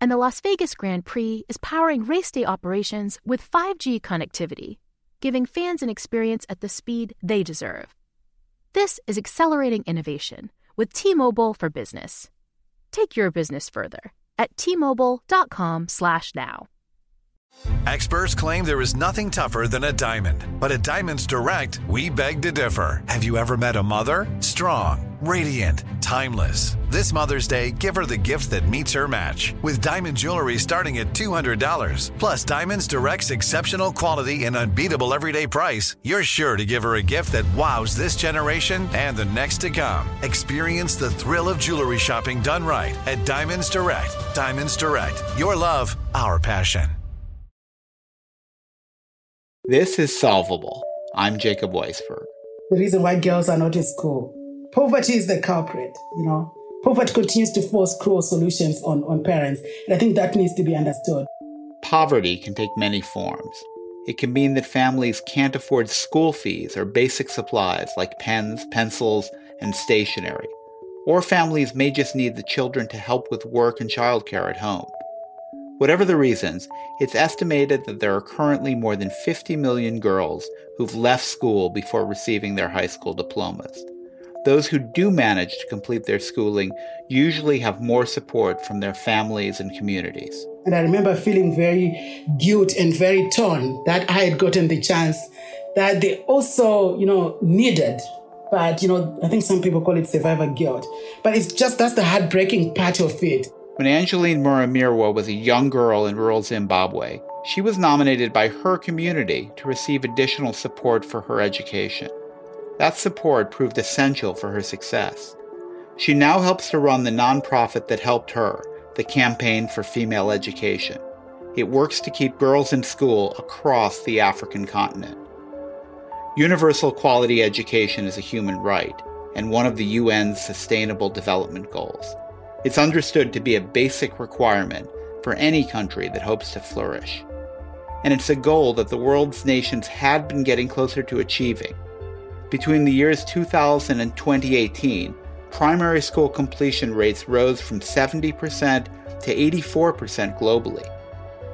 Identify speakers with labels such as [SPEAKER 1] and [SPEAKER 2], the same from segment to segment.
[SPEAKER 1] And the Las Vegas Grand Prix is powering race day operations with 5G connectivity, giving fans an experience at the speed they deserve. This is accelerating innovation with T-Mobile for Business. Take your business further at t-mobile.com/now.
[SPEAKER 2] Experts claim there is nothing tougher than a diamond, but at Diamonds Direct, we beg to differ. Have you ever met a mother? Strong, radiant, timeless. This Mother's Day, give her the gift that meets her match with diamond jewelry starting at $200. Plus, Diamonds Direct's exceptional quality and unbeatable everyday price. You're sure to give her a gift that wows this generation and the next to come. Experience the thrill of jewelry shopping done right at Diamonds Direct. Diamonds Direct. Your love, our passion.
[SPEAKER 3] This is solvable. I'm Jacob Weisberg.
[SPEAKER 4] The reason why girls are not in school. Poverty is the culprit, you know. Poverty continues to force cruel solutions on, on parents. And I think that needs to be understood.
[SPEAKER 3] Poverty can take many forms. It can mean that families can't afford school fees or basic supplies like pens, pencils, and stationery. Or families may just need the children to help with work and childcare at home. Whatever the reasons, it's estimated that there are currently more than 50 million girls who've left school before receiving their high school diplomas. Those who do manage to complete their schooling usually have more support from their families and communities.
[SPEAKER 4] And I remember feeling very guilt and very torn that I had gotten the chance that they also, you know, needed. But, you know, I think some people call it survivor guilt. But it's just that's the heartbreaking part of it.
[SPEAKER 3] When Angeline Murimirwa was a young girl in rural Zimbabwe, she was nominated by her community to receive additional support for her education. That support proved essential for her success. She now helps to run the nonprofit that helped her, the Campaign for Female Education. It works to keep girls in school across the African continent. Universal quality education is a human right and one of the UN's Sustainable Development Goals. It's understood to be a basic requirement for any country that hopes to flourish. And it's a goal that the world's nations had been getting closer to achieving. Between the years 2000 and 2018, primary school completion rates rose from 70% to 84% globally.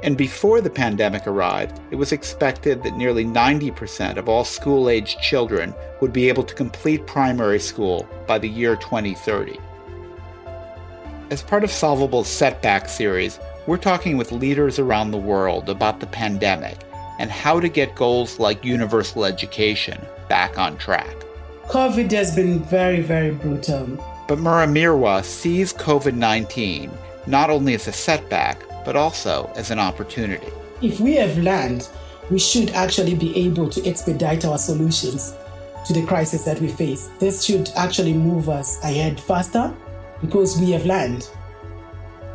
[SPEAKER 3] And before the pandemic arrived, it was expected that nearly 90% of all school aged children would be able to complete primary school by the year 2030. As part of Solvable's Setback series, we're talking with leaders around the world about the pandemic and how to get goals like universal education back on track.
[SPEAKER 4] COVID has been very, very brutal.
[SPEAKER 3] But Murimirwa sees COVID 19 not only as a setback, but also as an opportunity.
[SPEAKER 4] If we have learned, we should actually be able to expedite our solutions to the crisis that we face. This should actually move us ahead faster because we have learned.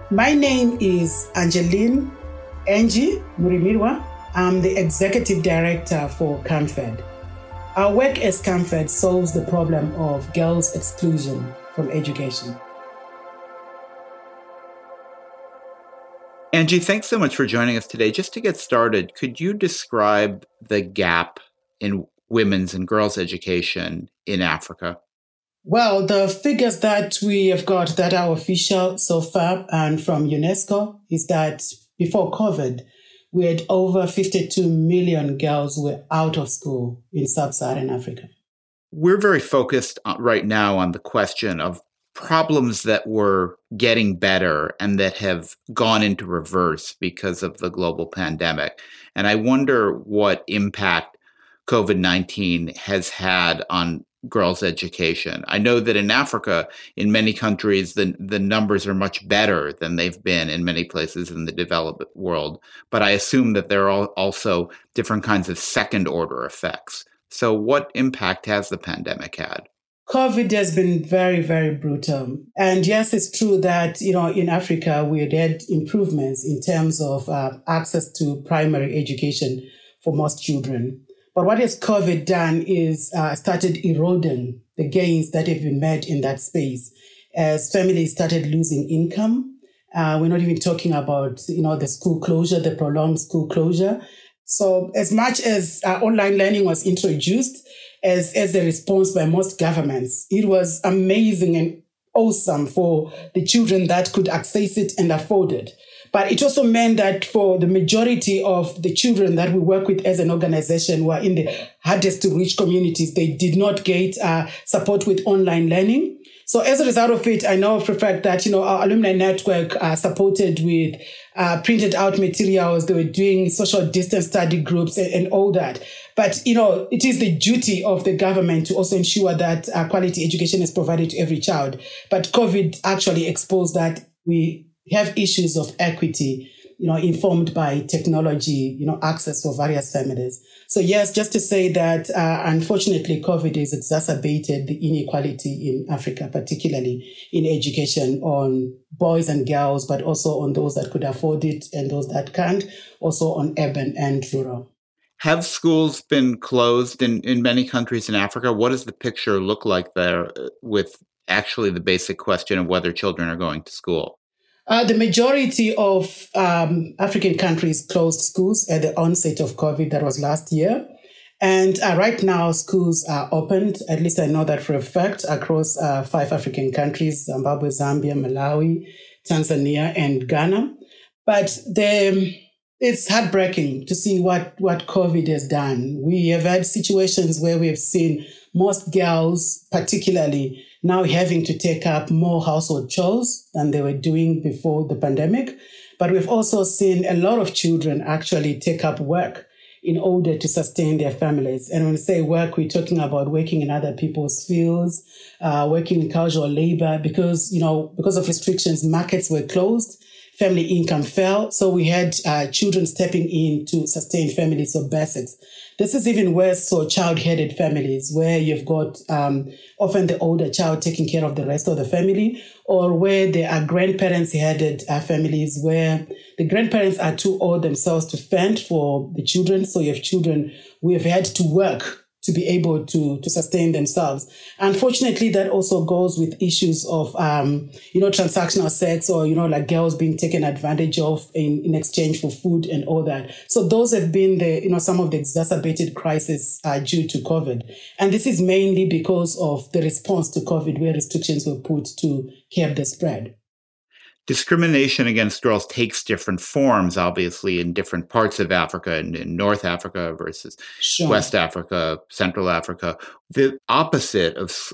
[SPEAKER 4] My name is Angeline Angie Murimirwa. I'm the executive director for CAMFED. Our work as CAMFED solves the problem of girls' exclusion from education.
[SPEAKER 3] Angie, thanks so much for joining us today. Just to get started, could you describe the gap in women's and girls' education in Africa?
[SPEAKER 4] Well, the figures that we have got that are official so far and from UNESCO is that before COVID, we had over 52 million girls were out of school in sub-Saharan Africa.
[SPEAKER 3] We're very focused uh, right now on the question of problems that were getting better and that have gone into reverse because of the global pandemic. And I wonder what impact COVID 19 has had on girls' education. I know that in Africa, in many countries, the, the numbers are much better than they've been in many places in the developed world. But I assume that there are also different kinds of second order effects. So, what impact has the pandemic had?
[SPEAKER 4] COVID has been very, very brutal. And yes, it's true that, you know, in Africa, we had improvements in terms of uh, access to primary education for most children. But what has COVID done is uh, started eroding the gains that have been made in that space as families started losing income. Uh, we're not even talking about, you know, the school closure, the prolonged school closure. So as much as uh, online learning was introduced as, as a response by most governments, it was amazing and awesome for the children that could access it and afford it. But it also meant that for the majority of the children that we work with as an organization who are in the hardest to reach communities, they did not get uh, support with online learning. So as a result of it, I know for a fact that, you know, our alumni network uh, supported with uh, printed out materials. They were doing social distance study groups and, and, all that. But, you know, it is the duty of the government to also ensure that uh, quality education is provided to every child. But COVID actually exposed that we have issues of equity, you know, informed by technology, you know, access for various families. So yes, just to say that uh, unfortunately, COVID has exacerbated the inequality in Africa, particularly in education on boys and girls, but also on those that could afford it and those that can't, also on urban and rural.
[SPEAKER 3] Have schools been closed in, in many countries in Africa? What does the picture look like there uh, with actually the basic question of whether children are going to school?
[SPEAKER 4] Uh, the majority of um, African countries closed schools at the onset of COVID, that was last year. And uh, right now, schools are opened, at least I know that for a fact, across uh, five African countries Zimbabwe, Zambia, Malawi, Tanzania, and Ghana. But the, it's heartbreaking to see what, what COVID has done. We have had situations where we have seen most girls, particularly, now having to take up more household chores than they were doing before the pandemic. But we've also seen a lot of children actually take up work in order to sustain their families. And when we say work, we're talking about working in other people's fields, uh, working in casual labor, because, you know, because of restrictions, markets were closed, family income fell. So we had uh, children stepping in to sustain families of basics. This is even worse for child-headed families where you've got um, often the older child taking care of the rest of the family, or where there are grandparents-headed uh, families where the grandparents are too old themselves to fend for the children. So you have children who have had to work to be able to to sustain themselves. Unfortunately, that also goes with issues of um, you know transactional sex or you know like girls being taken advantage of in, in exchange for food and all that. So those have been the you know some of the exacerbated crises uh, due to COVID, and this is mainly because of the response to COVID, where restrictions were put to curb the spread
[SPEAKER 3] discrimination against girls takes different forms, obviously, in different parts of Africa and in North Africa versus sure. West Africa, Central Africa. The opposite of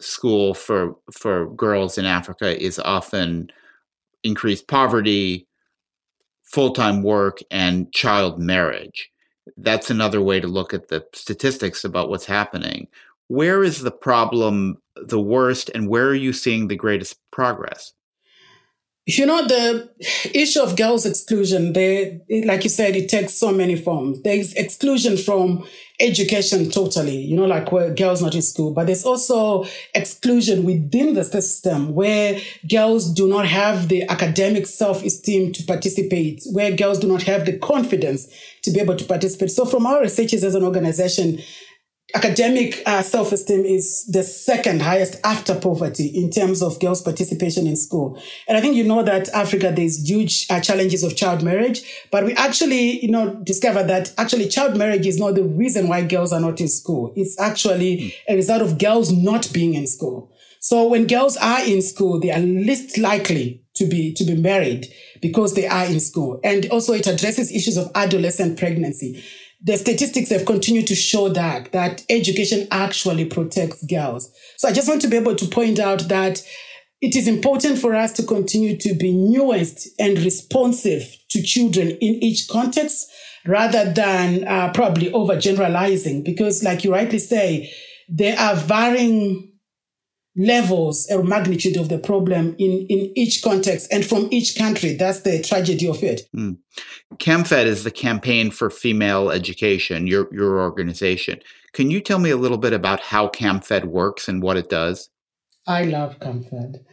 [SPEAKER 3] school for for girls in Africa is often increased poverty, full time work, and child marriage. That's another way to look at the statistics about what's happening. Where is the problem the worst, and where are you seeing the greatest progress?
[SPEAKER 4] You know the issue of girls exclusion they like you said it takes so many forms. There's exclusion from education totally you know like where girls not in school but there's also exclusion within the system where girls do not have the academic self-esteem to participate where girls do not have the confidence to be able to participate. So from our researchers as an organization academic uh, self-esteem is the second highest after poverty in terms of girls' participation in school. And I think you know that Africa there's huge uh, challenges of child marriage, but we actually you know discovered that actually child marriage is not the reason why girls are not in school. It's actually mm. a result of girls not being in school. So when girls are in school, they are least likely to be to be married because they are in school. And also it addresses issues of adolescent pregnancy the statistics have continued to show that that education actually protects girls. So I just want to be able to point out that it is important for us to continue to be nuanced and responsive to children in each context rather than uh, probably overgeneralizing. Because, like you rightly say, there are varying levels or magnitude of the problem in, in each context and from each country. That's the tragedy of it. Mm.
[SPEAKER 3] CAMFED is the Campaign for Female Education, your, your organization. Can you tell me a little bit about how CAMFED works and what it does?
[SPEAKER 4] I love CAMFED.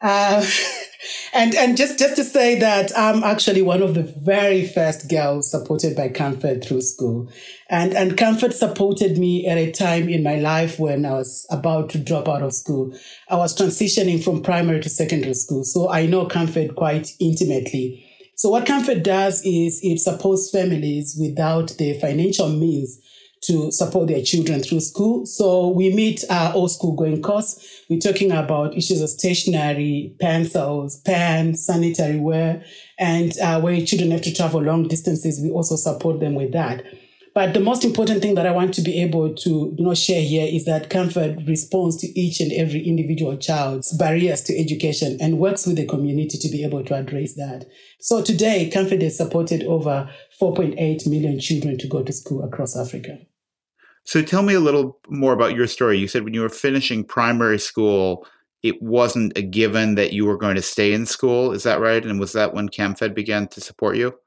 [SPEAKER 4] Uh, and and just just to say that I'm actually one of the very first girls supported by CAMFED through school, and and CAMFED supported me at a time in my life when I was about to drop out of school. I was transitioning from primary to secondary school, so I know CAMFED quite intimately. So what CAMFED does is it supports families without the financial means to support their children through school. So we meet our old school going course. We're talking about issues of stationery, pencils, pens, sanitary wear, and uh, where children have to travel long distances, we also support them with that. But the most important thing that I want to be able to you know, share here is that CAMFED responds to each and every individual child's barriers to education and works with the community to be able to address that. So today, CAMFED has supported over 4.8 million children to go to school across Africa.
[SPEAKER 3] So tell me a little more about your story. You said when you were finishing primary school, it wasn't a given that you were going to stay in school. Is that right? And was that when CAMFED began to support you?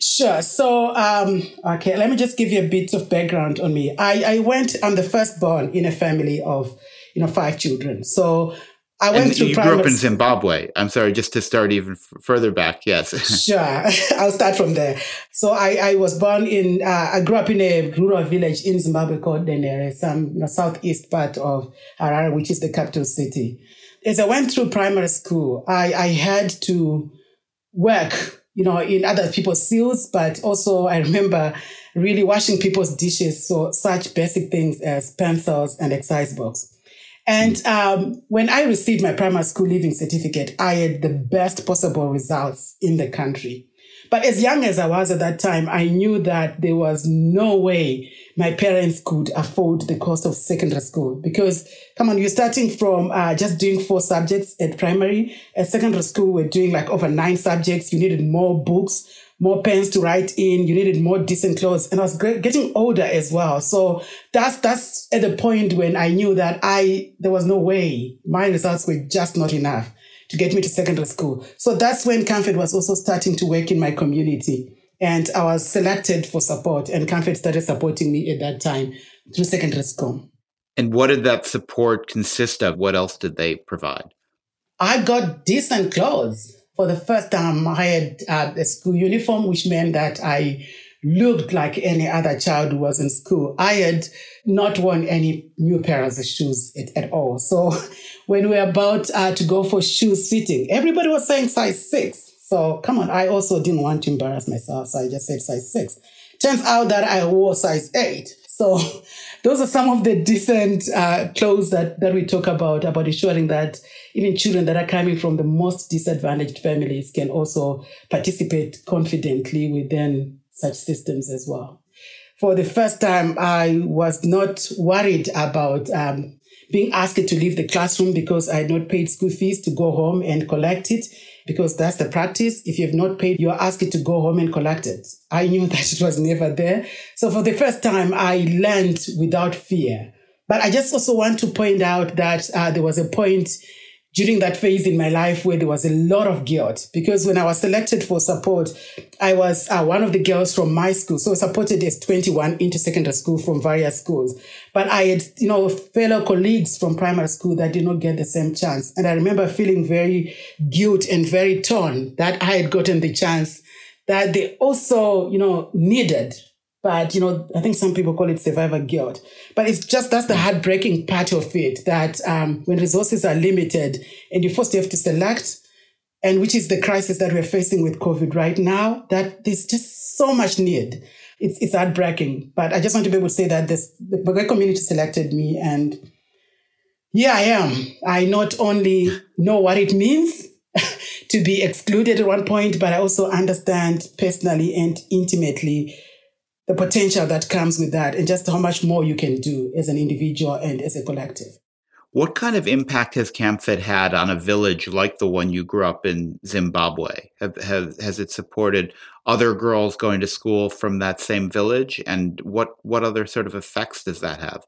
[SPEAKER 4] Sure. So, um, okay, let me just give you a bit of background on me. I, I went, I'm the firstborn in a family of, you know, five children. So I went
[SPEAKER 3] and
[SPEAKER 4] through.
[SPEAKER 3] You grew up in Zimbabwe. I'm sorry, just to start even f- further back. Yes.
[SPEAKER 4] sure, I'll start from there. So I, I was born in. Uh, I grew up in a rural village in Zimbabwe called Denere, some you know, southeast part of Harare, which is the capital city. As I went through primary school, I, I had to work, you know, in other people's fields, but also I remember really washing people's dishes. So such basic things as pencils and exercise books. And um, when I received my primary school leaving certificate, I had the best possible results in the country. But as young as I was at that time, I knew that there was no way my parents could afford the cost of secondary school because, come on, you're starting from uh, just doing four subjects at primary. At secondary school, we're doing like over nine subjects. You needed more books, more pens to write in. You needed more decent clothes, and I was getting older as well. So that's that's at the point when I knew that I there was no way my results were just not enough to get me to secondary school. So that's when CAMFED was also starting to work in my community, and I was selected for support, and CAMFED started supporting me at that time through secondary school.
[SPEAKER 3] And what did that support consist of? What else did they provide?
[SPEAKER 4] I got decent clothes for the first time, I had uh, a school uniform, which meant that I looked like any other child who was in school. I had not worn any new of shoes at, at all. So when we were about uh, to go for shoes fitting, everybody was saying size six. So come on, I also didn't want to embarrass myself. So I just said size six. Turns out that I wore size eight. So those are some of the decent uh, clothes that, that we talk about, about ensuring that even children that are coming from the most disadvantaged families can also participate confidently within such systems as well. For the first time, I was not worried about um, being asked to leave the classroom because I had not paid school fees to go home and collect it because that's the practice. If you have not paid, you're asked to go home and collect it. I knew that it was never there. So for the first time, I learned without fear. But I just also want to point out that uh, there was a point during that phase in my life where there was a lot of guilt because when I was selected for support, I was uh, one of the girls from my school. So supported as 21 into secondary school from various schools. But I had, you know, fellow colleagues from primary school that did not get the same chance. And I remember feeling very guilt and very torn that I had gotten the chance that they also, you know, needed but, you know, I think some people call it survivor guilt. But it's just that's the heartbreaking part of it that um, when resources are limited and you first have to select, and which is the crisis that we're facing with COVID right now, that there's just so much need. It's, it's heartbreaking. But I just want to be able to say that this, the Bagoy community selected me and here I am. I not only know what it means to be excluded at one point, but I also understand personally and intimately the potential that comes with that and just how much more you can do as an individual and as a collective.
[SPEAKER 3] What kind of impact has CamFed had on a village like the one you grew up in Zimbabwe? Have, have, has it supported other girls going to school from that same village? And what, what other sort of effects does that have?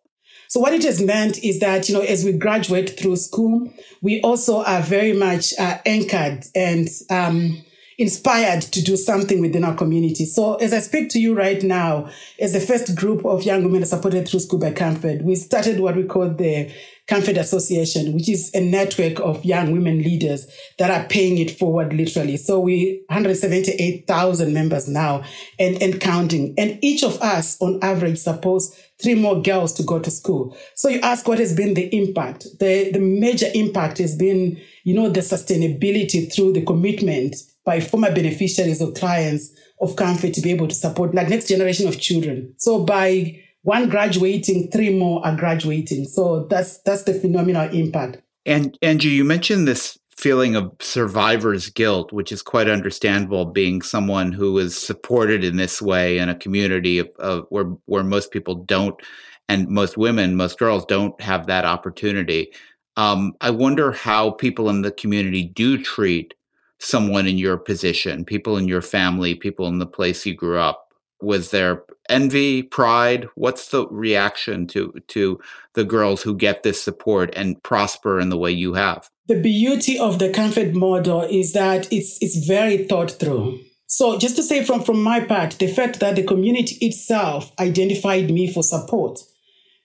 [SPEAKER 4] So what it has meant is that, you know, as we graduate through school, we also are very much uh, anchored and um, inspired to do something within our community. So as I speak to you right now, as the first group of young women supported through school by CamFed, we started what we call the CamFed Association, which is a network of young women leaders that are paying it forward literally. So we 178,000 members now and, and counting. And each of us on average supports three more girls to go to school. So you ask what has been the impact? The, the major impact has been, you know, the sustainability through the commitment by former beneficiaries or clients of CamFed to be able to support like next generation of children. So by one graduating, three more are graduating. So that's that's the phenomenal impact.
[SPEAKER 3] And Angie, you mentioned this feeling of survivor's guilt, which is quite understandable, being someone who is supported in this way in a community of, of where where most people don't, and most women, most girls don't have that opportunity. Um, I wonder how people in the community do treat someone in your position, people in your family, people in the place you grew up? Was there envy, pride? What's the reaction to to the girls who get this support and prosper in the way you have?
[SPEAKER 4] The beauty of the CamFed model is that it's it's very thought through. So just to say from, from my part, the fact that the community itself identified me for support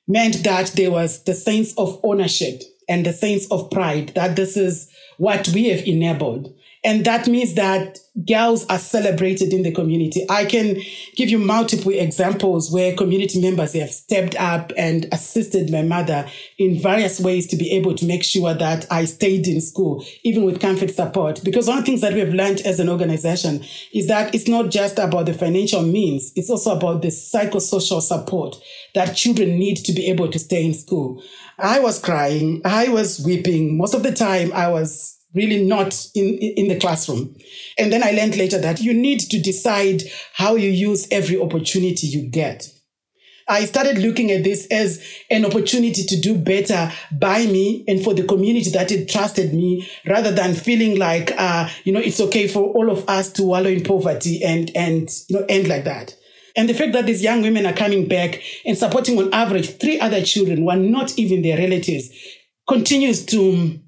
[SPEAKER 4] meant that there was the sense of ownership and the sense of pride that this is what we have enabled. And that means that girls are celebrated in the community. I can give you multiple examples where community members have stepped up and assisted my mother in various ways to be able to make sure that I stayed in school, even with CamFed support. Because one of the things that we have learned as an organization is that it's not just about the financial means, it's also about the psychosocial support that children need to be able to stay in school. I was crying. I was weeping. Most of the time I was really not in, in the classroom. And then I learned later that you need to decide how you use every opportunity you get. I started looking at this as an opportunity to do better by me and for the community that had trusted me rather than feeling like, uh, you know, it's okay for all of us to wallow in poverty and, and, you know, end like that. And the fact that these young women are coming back and supporting on average three other children who are not even their relatives continues to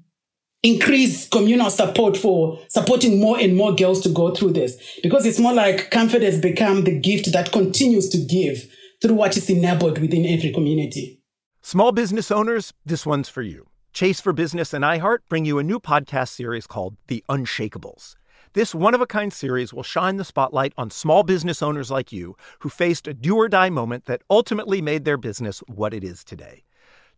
[SPEAKER 4] increase communal support for supporting more and more girls to go through this because it's more like CamFed has become the gift that continues to give through what is enabled within every community.
[SPEAKER 5] Small business owners, this one's for you. Chase for Business and iHeart bring you a new podcast series called The Unshakables. This one of a kind series will shine the spotlight on small business owners like you who faced a do or die moment that ultimately made their business what it is today.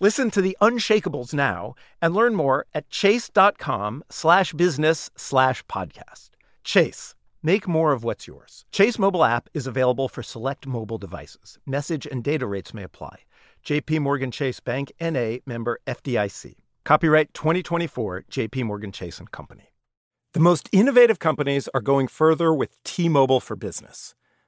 [SPEAKER 5] Listen to the Unshakables now and learn more at chase.com slash business slash podcast. Chase, make more of what's yours. Chase mobile app is available for select mobile devices. Message and data rates may apply. JP Morgan Chase Bank NA member FDIC. Copyright 2024 JP Morgan Chase and Company. The most innovative companies are going further with T-Mobile for Business.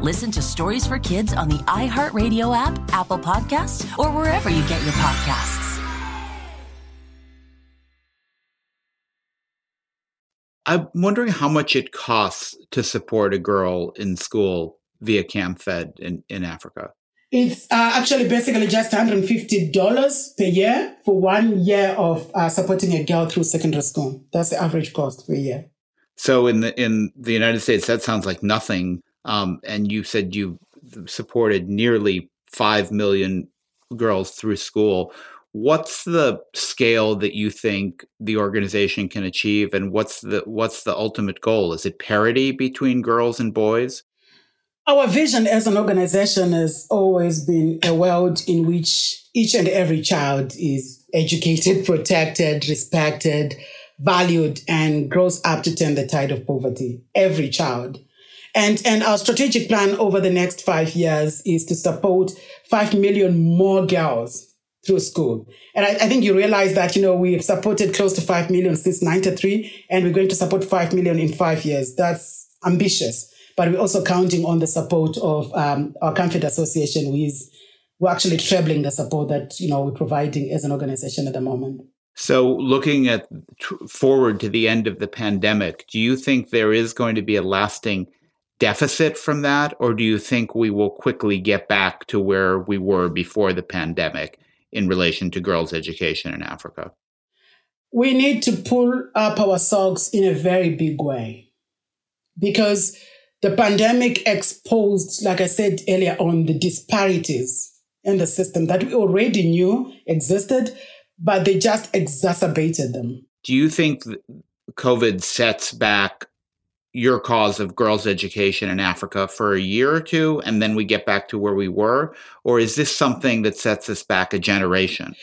[SPEAKER 6] Listen to Stories for Kids on the iHeartRadio app, Apple Podcasts, or wherever you get your podcasts.
[SPEAKER 3] I'm wondering how much it costs to support a girl in school via CamFed in, in Africa.
[SPEAKER 4] It's uh, actually basically just $150 per year for one year of uh, supporting a girl through secondary school. That's the average cost per year.
[SPEAKER 3] So in the in the United States, that sounds like nothing um, and you said you supported nearly 5 million girls through school. What's the scale that you think the organization can achieve and what's the what's the ultimate goal? Is it parity between girls and boys?
[SPEAKER 4] Our vision as an organization has always been a world in which each and every child is educated, protected, respected, valued, and grows up to turn the tide of poverty. Every child. And, and our strategic plan over the next five years is to support 5 million more girls through school. And I, I, think you realize that, you know, we've supported close to 5 million since 93, and we're going to support 5 million in five years. That's ambitious. But we're also counting on the support of um, our CamFed Association, who is we're actually trebling the support that, you know, we're providing as an organization at the moment.
[SPEAKER 3] So, looking at forward to the end of the pandemic, do you think there is going to be a lasting deficit from that, or do you think we will quickly get back to where we were before the pandemic in relation to girls' education in Africa?
[SPEAKER 4] We need to pull up our socks in a very big way because the pandemic exposed, like I said earlier on, the disparities in the system that we already knew existed, but they just exacerbated them.
[SPEAKER 3] Do you think COVID sets back your cause of girls' education in Africa for a year or two, and then we get back to where we were? Or is this something that sets us back a generation?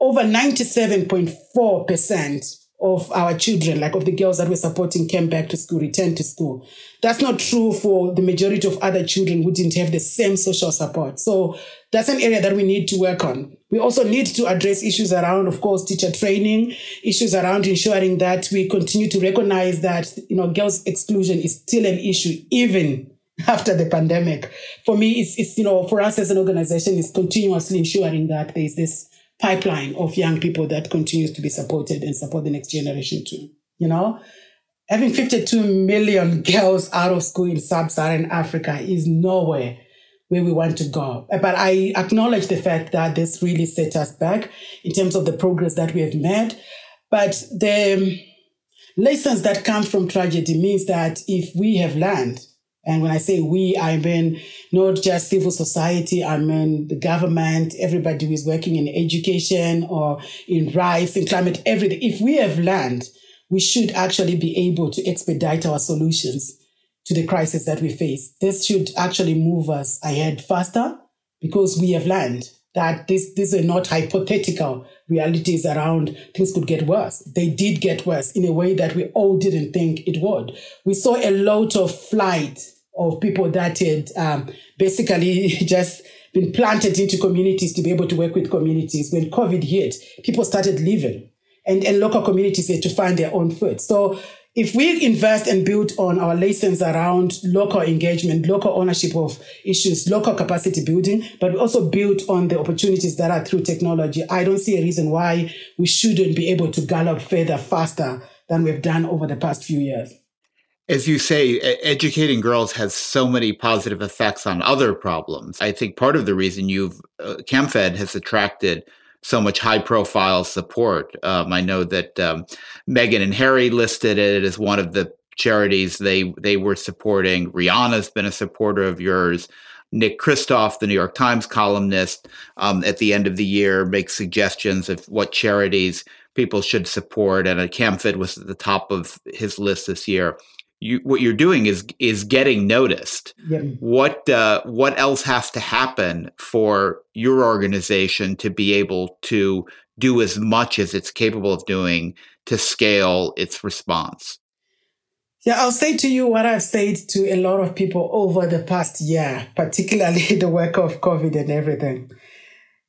[SPEAKER 4] Over 97.4% of our children, like of the girls that we're supporting, came back to school, returned to school. That's not true for the majority of other children who didn't have the same social support. So that's an area that we need to work on. We also need to address issues around, of course, teacher training, issues around ensuring that we continue to recognize that, you know, girls exclusion is still an issue, even after the pandemic. For me, it's, it's, you know, for us as an organization, is continuously ensuring that there's this pipeline of young people that continues to be supported and support the next generation too. You know, having 52 million girls out of school in sub-Saharan Africa is nowhere where we want to go. But I acknowledge the fact that this really set us back in terms of the progress that we have made. But the lessons that come from tragedy means that if we have learned and when I say we, I mean not just civil society, I mean the government, everybody who is working in education or in rights, in climate, everything. If we have learned, we should actually be able to expedite our solutions to the crisis that we face. This should actually move us ahead faster because we have learned that this, these are not hypothetical realities around things could get worse. They did get worse in a way that we all didn't think it would. We saw a lot of flight of people that had um, basically just been planted into communities to be able to work with communities. When COVID hit, people started leaving and, and local communities had to find their own foot. So if we invest and build on our lessons around local engagement, local ownership of issues, local capacity building, but also build on the opportunities that are through technology, I don't see a reason why we shouldn't be able to gallop further faster than we've done over the past few years
[SPEAKER 3] as you say, educating girls has so many positive effects on other problems. I think part of the reason you've uh, has attracted so much high profile support. Um, I know that um, Meghan and Harry listed it as one of the charities they they were supporting. Rihanna's been a supporter of yours. Nick Kristof, the New York Times columnist, um, at the end of the year makes suggestions of what charities people should support, and CamFed was at the top of his list this year. You what you're doing is is getting noticed. What uh, what else has to happen for your organization to be able to do as much as it's capable of doing to scale its response?
[SPEAKER 4] Yeah, I'll say to you what I've said to a lot of people over the past year, particularly the work of COVID and everything.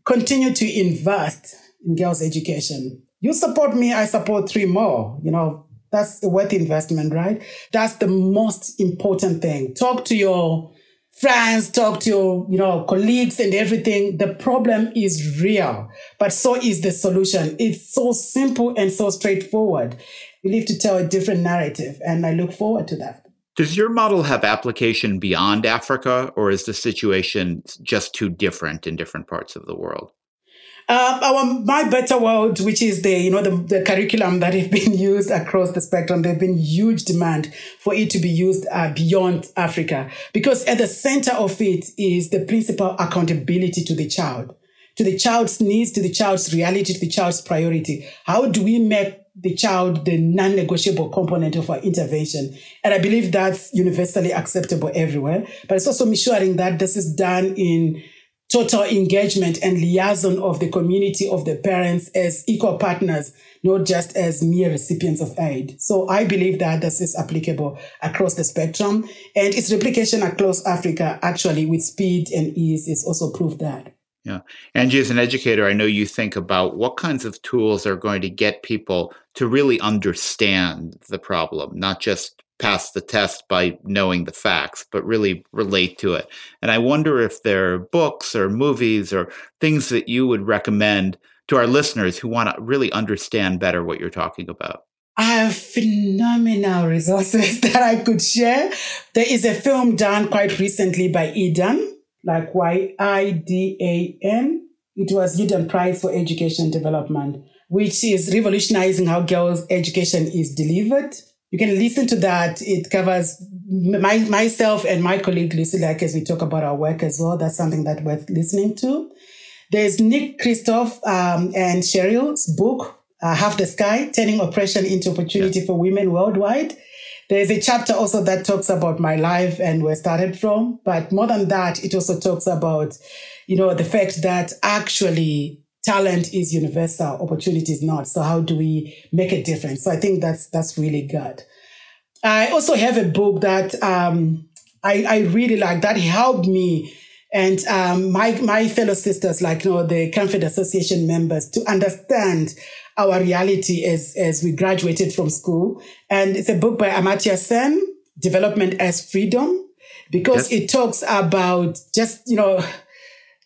[SPEAKER 4] Continue to invest in girls' education. You support me, I support three more. You know, that's a worth investment, right? That's the most important thing. Talk to your friends, talk to your, you know, colleagues and everything. The problem is real, but so is the solution. It's so simple and so straightforward. You live to tell a different narrative, and I look forward to that.
[SPEAKER 3] Does your model have application beyond Africa, or is the situation just too different in different parts of the world?
[SPEAKER 4] Um, our My Better World, which is the you know the, the curriculum that have been used across the spectrum, there's been huge demand for it to be used uh, beyond Africa because at the center of it is the principal accountability to the child, to the child's needs, to the child's reality, to the child's priority. How do we make the child the non-negotiable component of our intervention. And I believe that's universally acceptable everywhere. But it's also ensuring that this is done in total engagement and liaison of the community of the parents as equal partners, not just as mere recipients of aid. So I believe that this is applicable across the spectrum and its replication across Africa actually with speed and ease is also proof that.
[SPEAKER 3] Yeah. Angie, as an educator, I know you think about what kinds of tools are going to get people to really understand the problem, not just pass the test by knowing the facts, but really relate to it. And I wonder if there are books or movies or things that you would recommend to our listeners who want to really understand better what you're talking about.
[SPEAKER 4] I have phenomenal resources that I could share. There is a film done quite recently by Yidan, like Y I D A N. It was Yidan Prize for Education Development, which is revolutionizing how girls' education is delivered you can listen to that. It covers my, myself and my colleague Lucy Lake as we talk about our work as well. That's something that worth listening to. There's Nick Kristof um, and Sheryl's book, uh, Half the Sky, Turning Oppression into Opportunity for Women Worldwide. There's a chapter also that talks about my life and where I started from. But more than that, it also talks about, you know, the fact that actually talent is universal, opportunity is not. So how do we make a difference? So I think that's that's really good. I also have a book that um, I, I really like that helped me and um, my my fellow sisters, like you know, the Camfed Association members, to understand our reality as as we graduated from school. And it's a book by Amartya Sen, Development as Freedom, because yes. it talks about just you know,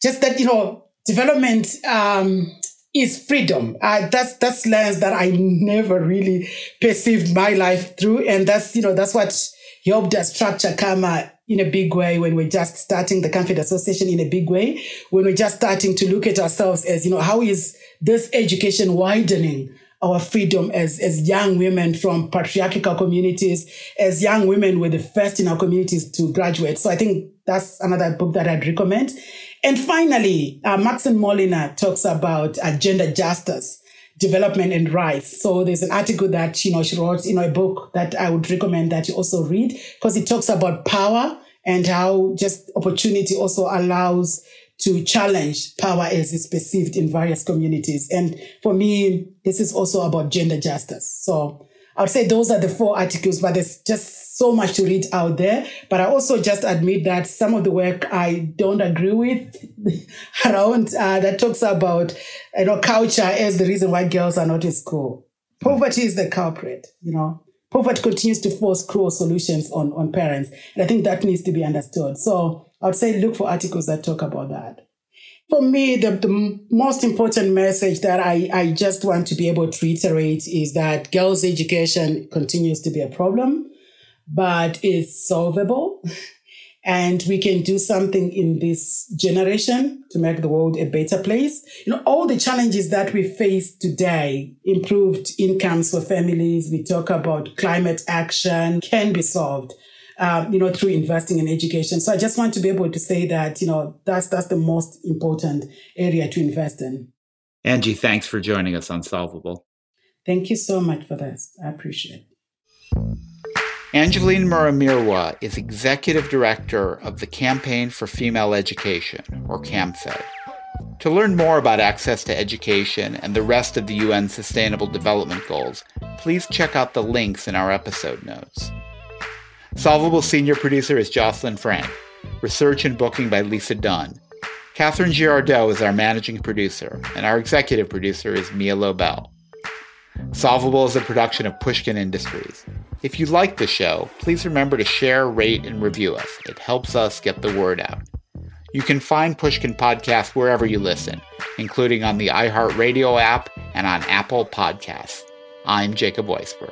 [SPEAKER 4] just that you know development um, is freedom. Uh, that's that's lens that I never really perceived my life through, and that's you know that's what helped us structure Kama in a big way when we're just starting the Camfed Association in a big way, when we're just starting to look at ourselves as you know how is this education widening our freedom as, as young women from patriarchal communities, as young women were the first in our communities to graduate. So I think that's another book that I'd recommend. And finally, uh, Maxine Molyneux talks about uh, gender justice, development and rights. So there's an article that, you know, she wrote, you know, a book that I would recommend that you also read because it talks about power and how just opportunity also allows to challenge power as it's perceived in various communities. And for me, this is also about gender justice. So I would say those are the four articles, but there's just so much to read out there. But I also just admit that some of the work I don't agree with around uh, that talks about you know culture as the reason why girls are not in school. Poverty is the culprit, you know. Poverty continues to force cruel solutions on, on parents. And I think that needs to be understood. So I would say look for articles that talk about that. For me, the, the most important message that I, I just want to be able to reiterate is that girls' education continues to be a problem, but it's solvable. and we can do something in this generation to make the world a better place. You know, all the challenges that we face today, improved incomes for families, we talk about climate action can be solved um, you know, through investing in education. So I just want to be able to say that, you know, that's that's the most important area to invest in.
[SPEAKER 3] Angie, thanks for joining us on Solvable.
[SPEAKER 4] Thank you so much for this. I appreciate it.
[SPEAKER 3] Angeline Murimirwa is Executive Director of the Campaign for Female Education, or CAMFED. To learn more about access to education and the rest of the UN Sustainable Development Goals, please check out the links in our episode notes. Solvable senior producer is Jocelyn Frank. Research and booking by Lisa Dunn. Catherine Girardeau is our managing producer, and our executive producer is Mia Lobel. Solvable is a production of Pushkin Industries. If you like the show, please remember to share, rate, and review us. It helps us get the word out. You can find Pushkin Podcast wherever you listen, including on the iHeartRadio app and on Apple Podcasts. I'm Jacob Weisberg.